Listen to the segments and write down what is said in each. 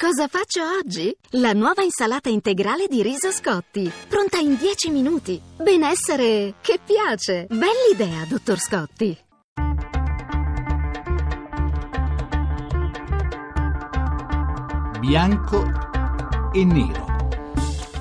Cosa faccio oggi? La nuova insalata integrale di riso Scotti, pronta in 10 minuti. Benessere che piace. Bell'idea, dottor Scotti. Bianco e nero.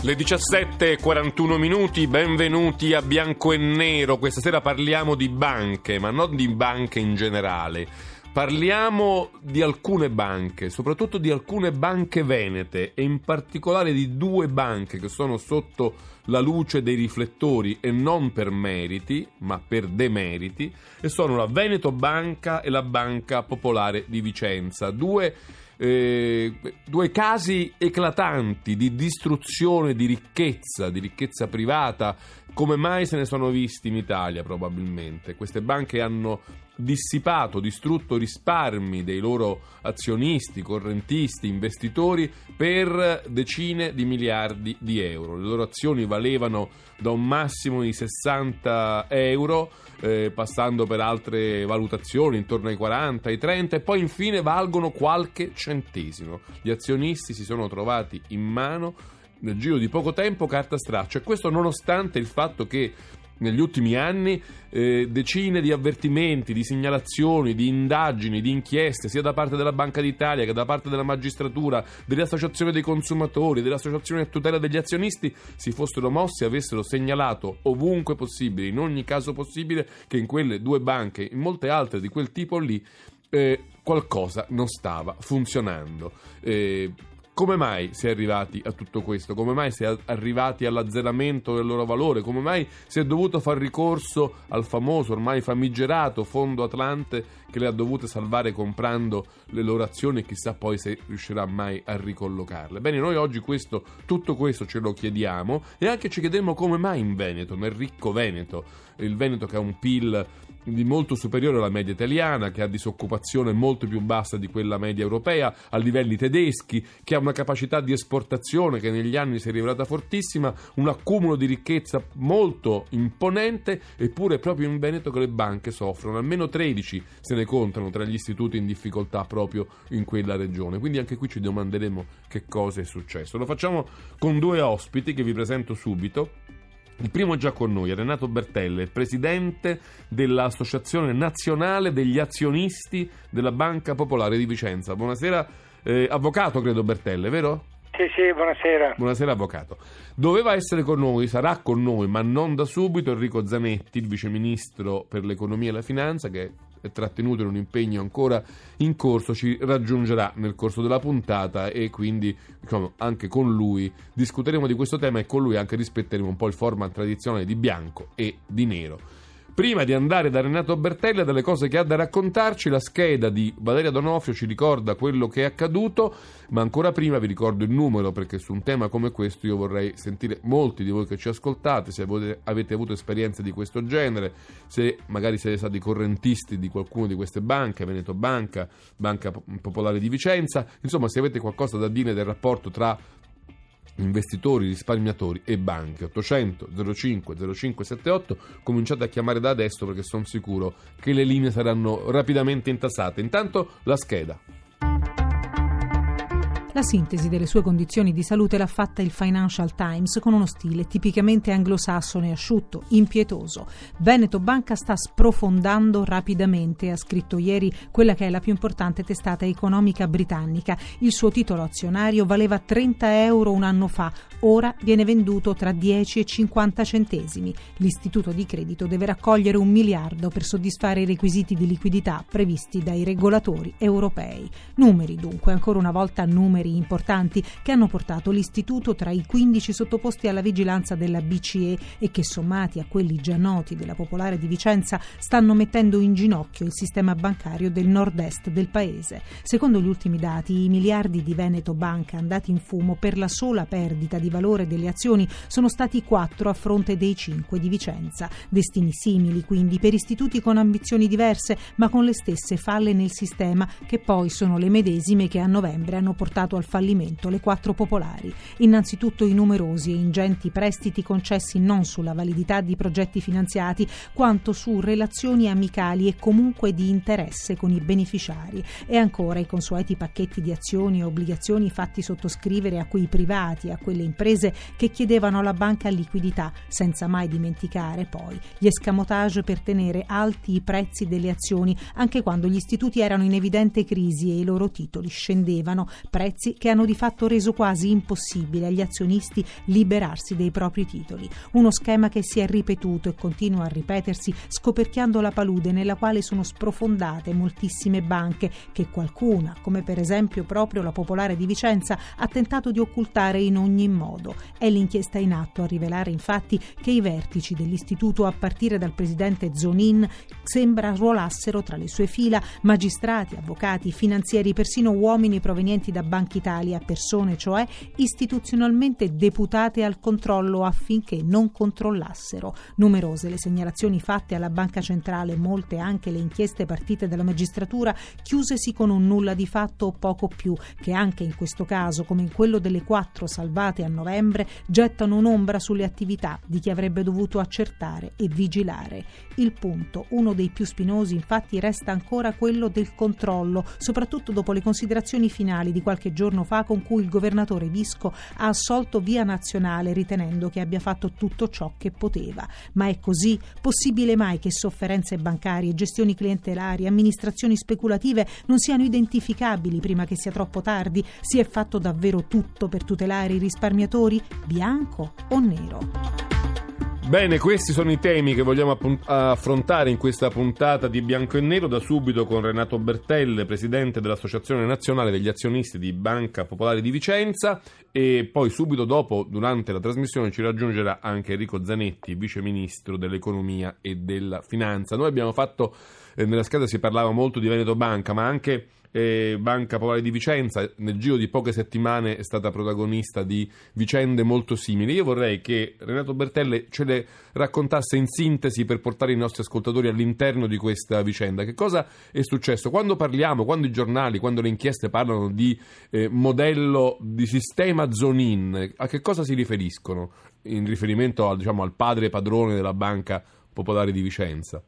Le 17.41 minuti, benvenuti a Bianco e Nero. Questa sera parliamo di banche, ma non di banche in generale. Parliamo di alcune banche, soprattutto di alcune banche venete e in particolare di due banche che sono sotto la luce dei riflettori e non per meriti, ma per demeriti, e sono la Veneto Banca e la Banca Popolare di Vicenza, due eh, due casi eclatanti di distruzione di ricchezza, di ricchezza privata, come mai se ne sono visti in Italia probabilmente. Queste banche hanno dissipato, distrutto risparmi dei loro azionisti, correntisti, investitori per decine di miliardi di euro. Le loro azioni valevano da un massimo di 60 euro, eh, passando per altre valutazioni intorno ai 40, ai 30 e poi infine valgono qualche centesimo. Gli azionisti si sono trovati in mano nel giro di poco tempo carta straccia e questo nonostante il fatto che negli ultimi anni eh, decine di avvertimenti, di segnalazioni, di indagini, di inchieste, sia da parte della Banca d'Italia che da parte della magistratura, dell'Associazione dei consumatori, dell'Associazione a tutela degli azionisti, si fossero mossi e avessero segnalato ovunque possibile, in ogni caso possibile, che in quelle due banche, in molte altre di quel tipo lì, eh, qualcosa non stava funzionando. Eh, come mai si è arrivati a tutto questo? Come mai si è arrivati all'azzeramento del loro valore? Come mai si è dovuto far ricorso al famoso, ormai famigerato Fondo Atlante che le ha dovute salvare comprando le loro azioni e chissà poi se riuscirà mai a ricollocarle? Bene, noi oggi questo, tutto questo ce lo chiediamo e anche ci chiediamo come mai in Veneto, nel ricco Veneto, il Veneto che ha un PIL di molto superiore alla media italiana, che ha disoccupazione molto più bassa di quella media europea, a livelli tedeschi, che ha una capacità di esportazione che negli anni si è rivelata fortissima, un accumulo di ricchezza molto imponente, eppure è proprio in Veneto che le banche soffrono. Almeno 13 se ne contano tra gli istituti in difficoltà proprio in quella regione. Quindi anche qui ci domanderemo che cosa è successo. Lo facciamo con due ospiti che vi presento subito. Il primo è già con noi, Renato Bertelle, presidente dell'Associazione Nazionale degli Azionisti della Banca Popolare di Vicenza. Buonasera, eh, avvocato credo Bertelle, vero? Sì, sì, buonasera. Buonasera avvocato. Doveva essere con noi, sarà con noi, ma non da subito, Enrico Zanetti, il viceministro per l'economia e la finanza, che trattenuto in un impegno ancora in corso, ci raggiungerà nel corso della puntata e quindi diciamo, anche con lui discuteremo di questo tema e con lui anche rispetteremo un po' il format tradizionale di bianco e di nero. Prima di andare da Renato Bertella, delle cose che ha da raccontarci, la scheda di Valeria Donofrio ci ricorda quello che è accaduto, ma ancora prima vi ricordo il numero perché su un tema come questo io vorrei sentire molti di voi che ci ascoltate, se avete avuto esperienze di questo genere, se magari siete stati correntisti di qualcuno di queste banche, Veneto Banca, Banca Popolare di Vicenza, insomma se avete qualcosa da dire del rapporto tra investitori, risparmiatori e banche. 800 05 0578 cominciate a chiamare da adesso perché sono sicuro che le linee saranno rapidamente intassate intanto la scheda la sintesi delle sue condizioni di salute l'ha fatta il Financial Times con uno stile tipicamente anglosassone asciutto, impietoso. Veneto Banca sta sprofondando rapidamente, ha scritto ieri quella che è la più importante testata economica britannica. Il suo titolo azionario valeva 30 euro un anno fa, ora viene venduto tra 10 e 50 centesimi. L'istituto di credito deve raccogliere un miliardo per soddisfare i requisiti di liquidità previsti dai regolatori europei. Numeri dunque, ancora una volta numeri numeri importanti che hanno portato l'istituto tra i 15 sottoposti alla vigilanza della BCE e che sommati a quelli già noti della Popolare di Vicenza stanno mettendo in ginocchio il sistema bancario del nord-est del paese. Secondo gli ultimi dati, i miliardi di Veneto Banca andati in fumo per la sola perdita di valore delle azioni sono stati 4 a fronte dei 5 di Vicenza. Destini simili quindi per istituti con ambizioni diverse ma con le stesse falle nel sistema che poi sono le medesime che a novembre hanno portato portato al fallimento le quattro popolari. Innanzitutto i numerosi e ingenti prestiti concessi non sulla validità di progetti finanziati, quanto su relazioni amicali e comunque di interesse con i beneficiari e ancora i consueti pacchetti di azioni e obbligazioni fatti sottoscrivere a quei privati a quelle imprese che chiedevano alla banca liquidità, senza mai dimenticare poi gli escamotage per tenere alti i prezzi delle azioni anche quando gli istituti erano in evidente crisi e i loro titoli scendevano, prezzi che hanno di fatto reso quasi impossibile agli azionisti liberarsi dei propri titoli. Uno schema che si è ripetuto e continua a ripetersi scoperchiando la palude nella quale sono sprofondate moltissime banche che qualcuna, come per esempio proprio la Popolare di Vicenza, ha tentato di occultare in ogni modo. È l'inchiesta in atto a rivelare infatti che i vertici dell'istituto a partire dal presidente Zonin sembra ruolassero tra le sue fila magistrati, avvocati, finanzieri, persino uomini provenienti da Banca Italia, persone cioè istituzionalmente deputate al controllo affinché non controllassero. Numerose le segnalazioni fatte alla Banca Centrale, molte anche le inchieste partite dalla magistratura, chiusesi con un nulla di fatto o poco più, che anche in questo caso, come in quello delle quattro salvate a novembre, gettano un'ombra sulle attività di chi avrebbe dovuto accertare e vigilare. Il punto, uno dei più spinosi, infatti, resta ancora quello del controllo, soprattutto dopo le considerazioni finali di qualche giorno fa con cui il governatore Visco ha assolto via nazionale ritenendo che abbia fatto tutto ciò che poteva. Ma è così? Possibile mai che sofferenze bancarie, gestioni clientelari, amministrazioni speculative non siano identificabili prima che sia troppo tardi? Si è fatto davvero tutto per tutelare i risparmiatori? Bianco o nero? Bene, questi sono i temi che vogliamo affrontare in questa puntata di Bianco e Nero, da subito con Renato Bertelle, presidente dell'Associazione Nazionale degli Azionisti di Banca Popolare di Vicenza e poi subito dopo, durante la trasmissione, ci raggiungerà anche Enrico Zanetti, vice ministro dell'Economia e della Finanza. Noi abbiamo fatto, eh, nella scheda si parlava molto di Veneto Banca, ma anche eh, Banca Popolare di Vicenza nel giro di poche settimane è stata protagonista di vicende molto simili. Io vorrei che Renato Bertelle ce le raccontasse in sintesi per portare i nostri ascoltatori all'interno di questa vicenda. Che cosa è successo? Quando parliamo, quando i giornali, quando le inchieste parlano di eh, modello di sistema Zonin, a che cosa si riferiscono in riferimento diciamo, al padre padrone della Banca Popolare di Vicenza?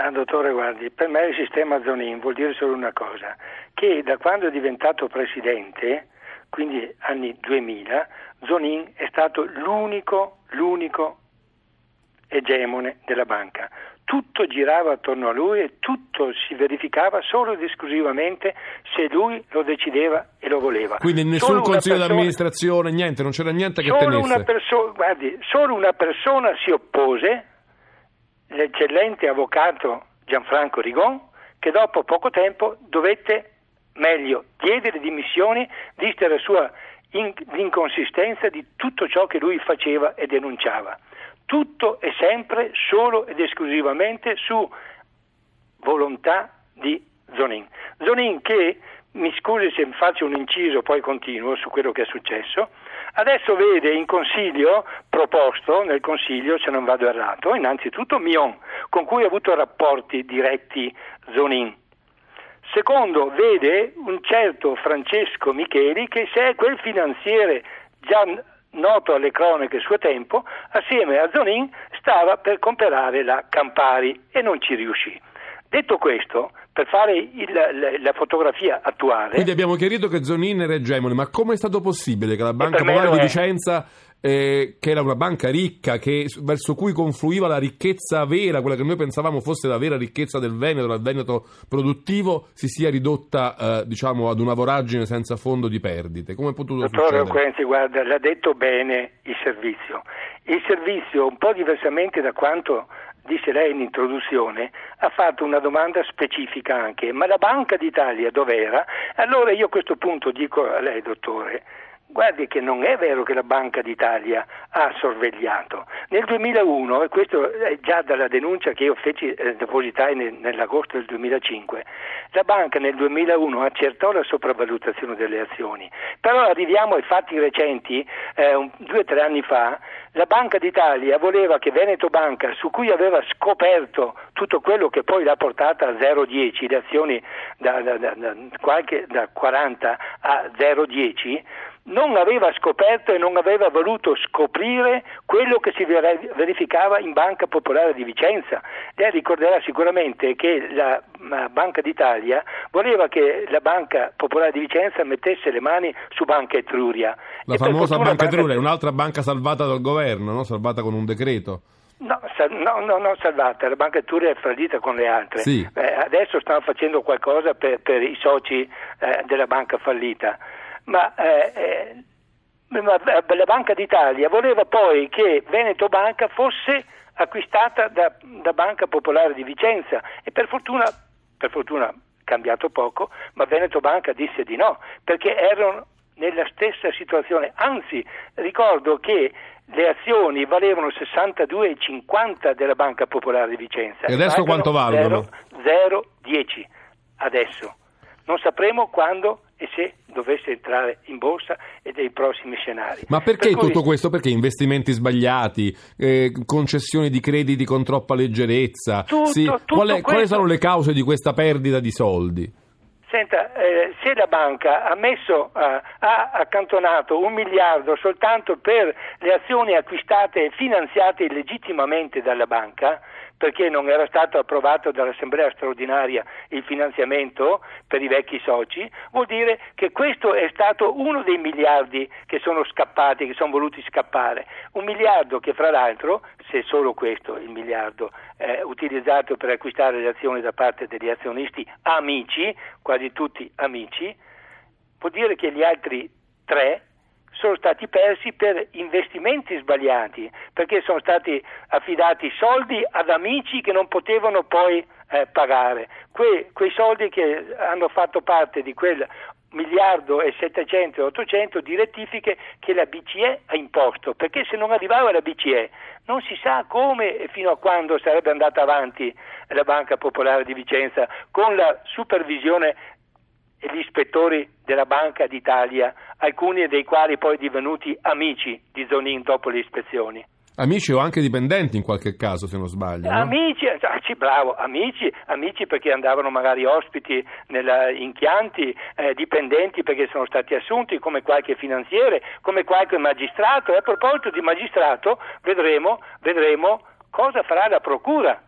Ah, dottore, guardi, per me il sistema Zonin vuol dire solo una cosa, che da quando è diventato presidente, quindi anni 2000, Zonin è stato l'unico, l'unico egemone della banca. Tutto girava attorno a lui e tutto si verificava solo ed esclusivamente se lui lo decideva e lo voleva. Quindi nessun consiglio persona, d'amministrazione, niente, non c'era niente che solo tenesse. Una perso- guardi, solo una persona si oppose l'eccellente avvocato Gianfranco Rigon, che dopo poco tempo dovette, meglio, diede le dimissioni vista la sua in, l'inconsistenza di tutto ciò che lui faceva e denunciava. Tutto e sempre solo ed esclusivamente su volontà di Zonin. Zonin che, mi scusi se faccio un inciso, poi continuo su quello che è successo, Adesso vede in consiglio proposto, nel consiglio se non vado errato, innanzitutto Mion, con cui ha avuto rapporti diretti Zonin. Secondo, vede un certo Francesco Micheli che se è quel finanziere già noto alle cronache suo tempo, assieme a Zonin stava per comprare la Campari e non ci riuscì. Detto questo, per fare il, la, la, fotografia attuale... Quindi abbiamo chiarito che Zonin era egemone, ma come è stato possibile che la Banca Popolare di Vicenza, eh, che era una banca ricca, che, verso cui confluiva la ricchezza vera, quella che noi pensavamo fosse la vera ricchezza del Veneto, del Veneto produttivo, si sia ridotta eh, diciamo, ad una voragine senza fondo di perdite? Come è potuto Dottor Quenzi, guarda, l'ha detto bene il servizio. Il servizio, un po' diversamente da quanto disse lei in introduzione, ha fatto una domanda specifica anche, ma la Banca d'Italia dov'era? Allora io a questo punto dico a lei, dottore, Guardi che non è vero che la Banca d'Italia ha sorvegliato. Nel 2001, e questo è già dalla denuncia che io feci eh, depositai nel, nell'agosto del 2005, la banca nel 2001 accertò la sopravvalutazione delle azioni. Però arriviamo ai fatti recenti, eh, due o tre anni fa, la Banca d'Italia voleva che Veneto Banca, su cui aveva scoperto tutto quello che poi l'ha portata a 0,10, le azioni da, da, da, da 40 a 0,10, non aveva scoperto e non aveva voluto scoprire quello che si verificava in Banca Popolare di Vicenza. Lei ricorderà sicuramente che la Banca d'Italia voleva che la Banca Popolare di Vicenza mettesse le mani su Banca Etruria. La e famosa Banca Etruria, è un'altra banca salvata dal governo, no? salvata con un decreto. No, no, no, non salvata, la banca Etruria è fradita con le altre. Sì. Eh, adesso stanno facendo qualcosa per, per i soci eh, della banca fallita ma, eh, eh, la Banca d'Italia voleva poi che Veneto Banca fosse acquistata da, da Banca Popolare di Vicenza e per fortuna, per fortuna cambiato poco, ma Veneto Banca disse di no, perché erano nella stessa situazione, anzi ricordo che le azioni valevano 62,50 della Banca Popolare di Vicenza. E adesso quanto valgono? 0,10 adesso. Non sapremo quando e se dovesse entrare in borsa e dei prossimi scenari. Ma perché per cui... tutto questo? Perché investimenti sbagliati, eh, concessioni di crediti con troppa leggerezza? Tutto, sì. tutto Qual è. Quali sono le cause di questa perdita di soldi? Senta, eh, se la banca ha, messo, eh, ha accantonato un miliardo soltanto per le azioni acquistate e finanziate illegittimamente dalla banca, perché non era stato approvato dall'Assemblea straordinaria il finanziamento per i vecchi soci, vuol dire che questo è stato uno dei miliardi che sono scappati, che sono voluti scappare. Un miliardo che fra l'altro, se solo questo il miliardo eh, utilizzato per acquistare le azioni da parte degli azionisti amici, quasi tutti amici, vuol dire che gli altri tre sono stati persi per investimenti sbagliati, perché sono stati affidati soldi ad amici che non potevano poi eh, pagare. Que, quei soldi che hanno fatto parte di quel miliardo e 700 e 800 di rettifiche che la BCE ha imposto, perché se non arrivava la BCE non si sa come e fino a quando sarebbe andata avanti la Banca Popolare di Vicenza con la supervisione e gli ispettori della Banca d'Italia, alcuni dei quali poi divenuti amici di Zonin dopo le ispezioni. Amici o anche dipendenti in qualche caso, se non sbaglio. No? Amici, ah, sì, bravo, amici, amici perché andavano magari ospiti nella, in Chianti, eh, dipendenti perché sono stati assunti, come qualche finanziere, come qualche magistrato. E a proposito di magistrato, vedremo, vedremo cosa farà la Procura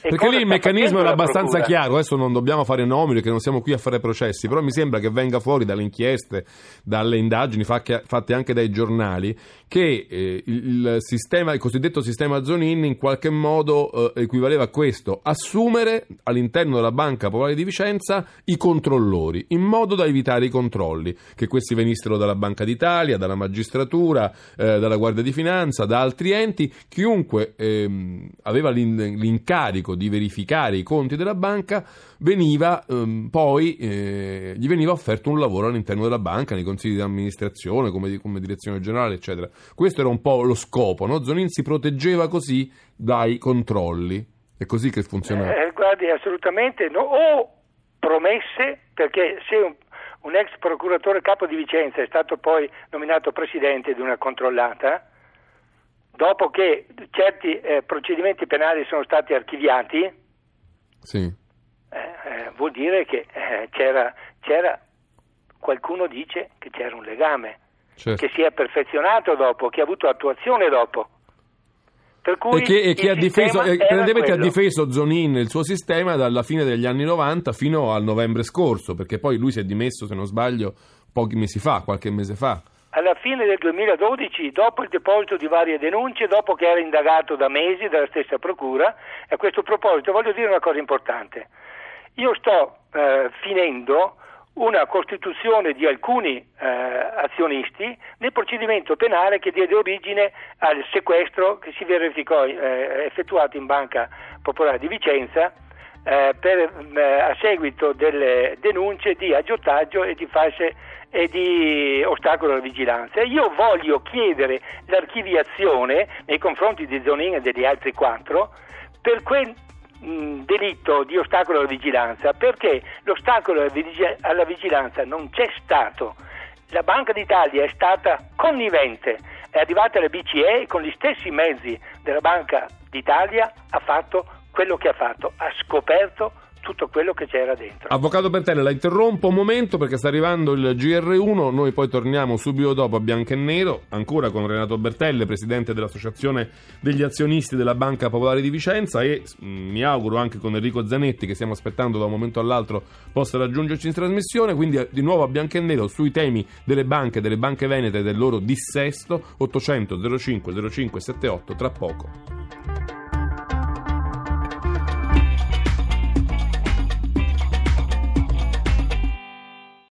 perché lì il meccanismo era abbastanza chiaro, adesso non dobbiamo fare nomi perché non siamo qui a fare processi, però mi sembra che venga fuori dalle inchieste, dalle indagini fatte anche dai giornali, che eh, il, sistema, il cosiddetto sistema Zonin in qualche modo eh, equivaleva a questo, assumere all'interno della Banca Popolare di Vicenza i controllori, in modo da evitare i controlli, che questi venissero dalla Banca d'Italia, dalla magistratura, eh, dalla Guardia di Finanza, da altri enti, chiunque ehm, aveva l'incarico incarico di verificare i conti della banca, veniva ehm, poi eh, gli veniva offerto un lavoro all'interno della banca, nei consigli di amministrazione, come, come direzione generale, eccetera. Questo era un po' lo scopo, no? Zonin si proteggeva così dai controlli. È così che funzionava? Eh, guardi, assolutamente no. O promesse, perché se un, un ex procuratore capo di Vicenza è stato poi nominato presidente di una controllata, dopo che certi eh, procedimenti penali sono stati archiviati, sì. eh, eh, vuol dire che eh, c'era, c'era, qualcuno dice che c'era un legame, certo. che si è perfezionato dopo, che ha avuto attuazione dopo. Per cui e che, e che ha difeso, ha difeso Zonin il suo sistema dalla fine degli anni 90 fino al novembre scorso, perché poi lui si è dimesso, se non sbaglio, pochi mesi fa, qualche mese fa alla fine del 2012, dopo il deposito di varie denunce, dopo che era indagato da mesi dalla stessa Procura, a questo proposito voglio dire una cosa importante. Io sto eh, finendo una costituzione di alcuni eh, azionisti nel procedimento penale che diede origine al sequestro che si verificò eh, effettuato in Banca Popolare di Vicenza eh, per, eh, a seguito delle denunce di aggiotaggio e di false e di ostacolo alla vigilanza. Io voglio chiedere l'archiviazione nei confronti di Zonin e degli altri quattro per quel mh, delitto di ostacolo alla vigilanza, perché l'ostacolo alla vigilanza non c'è stato. La Banca d'Italia è stata connivente, è arrivata alla BCE e con gli stessi mezzi della Banca d'Italia ha fatto quello che ha fatto, ha scoperto tutto quello che c'era dentro. Avvocato Bertelle, la interrompo un momento perché sta arrivando il GR1, noi poi torniamo subito dopo a Bianco e Nero, ancora con Renato Bertelle, presidente dell'Associazione degli azionisti della Banca Popolare di Vicenza e mm, mi auguro anche con Enrico Zanetti che stiamo aspettando da un momento all'altro possa raggiungerci in trasmissione, quindi eh, di nuovo a Bianco e Nero sui temi delle banche, delle banche venete e del loro dissesto 800 05 05 78 tra poco.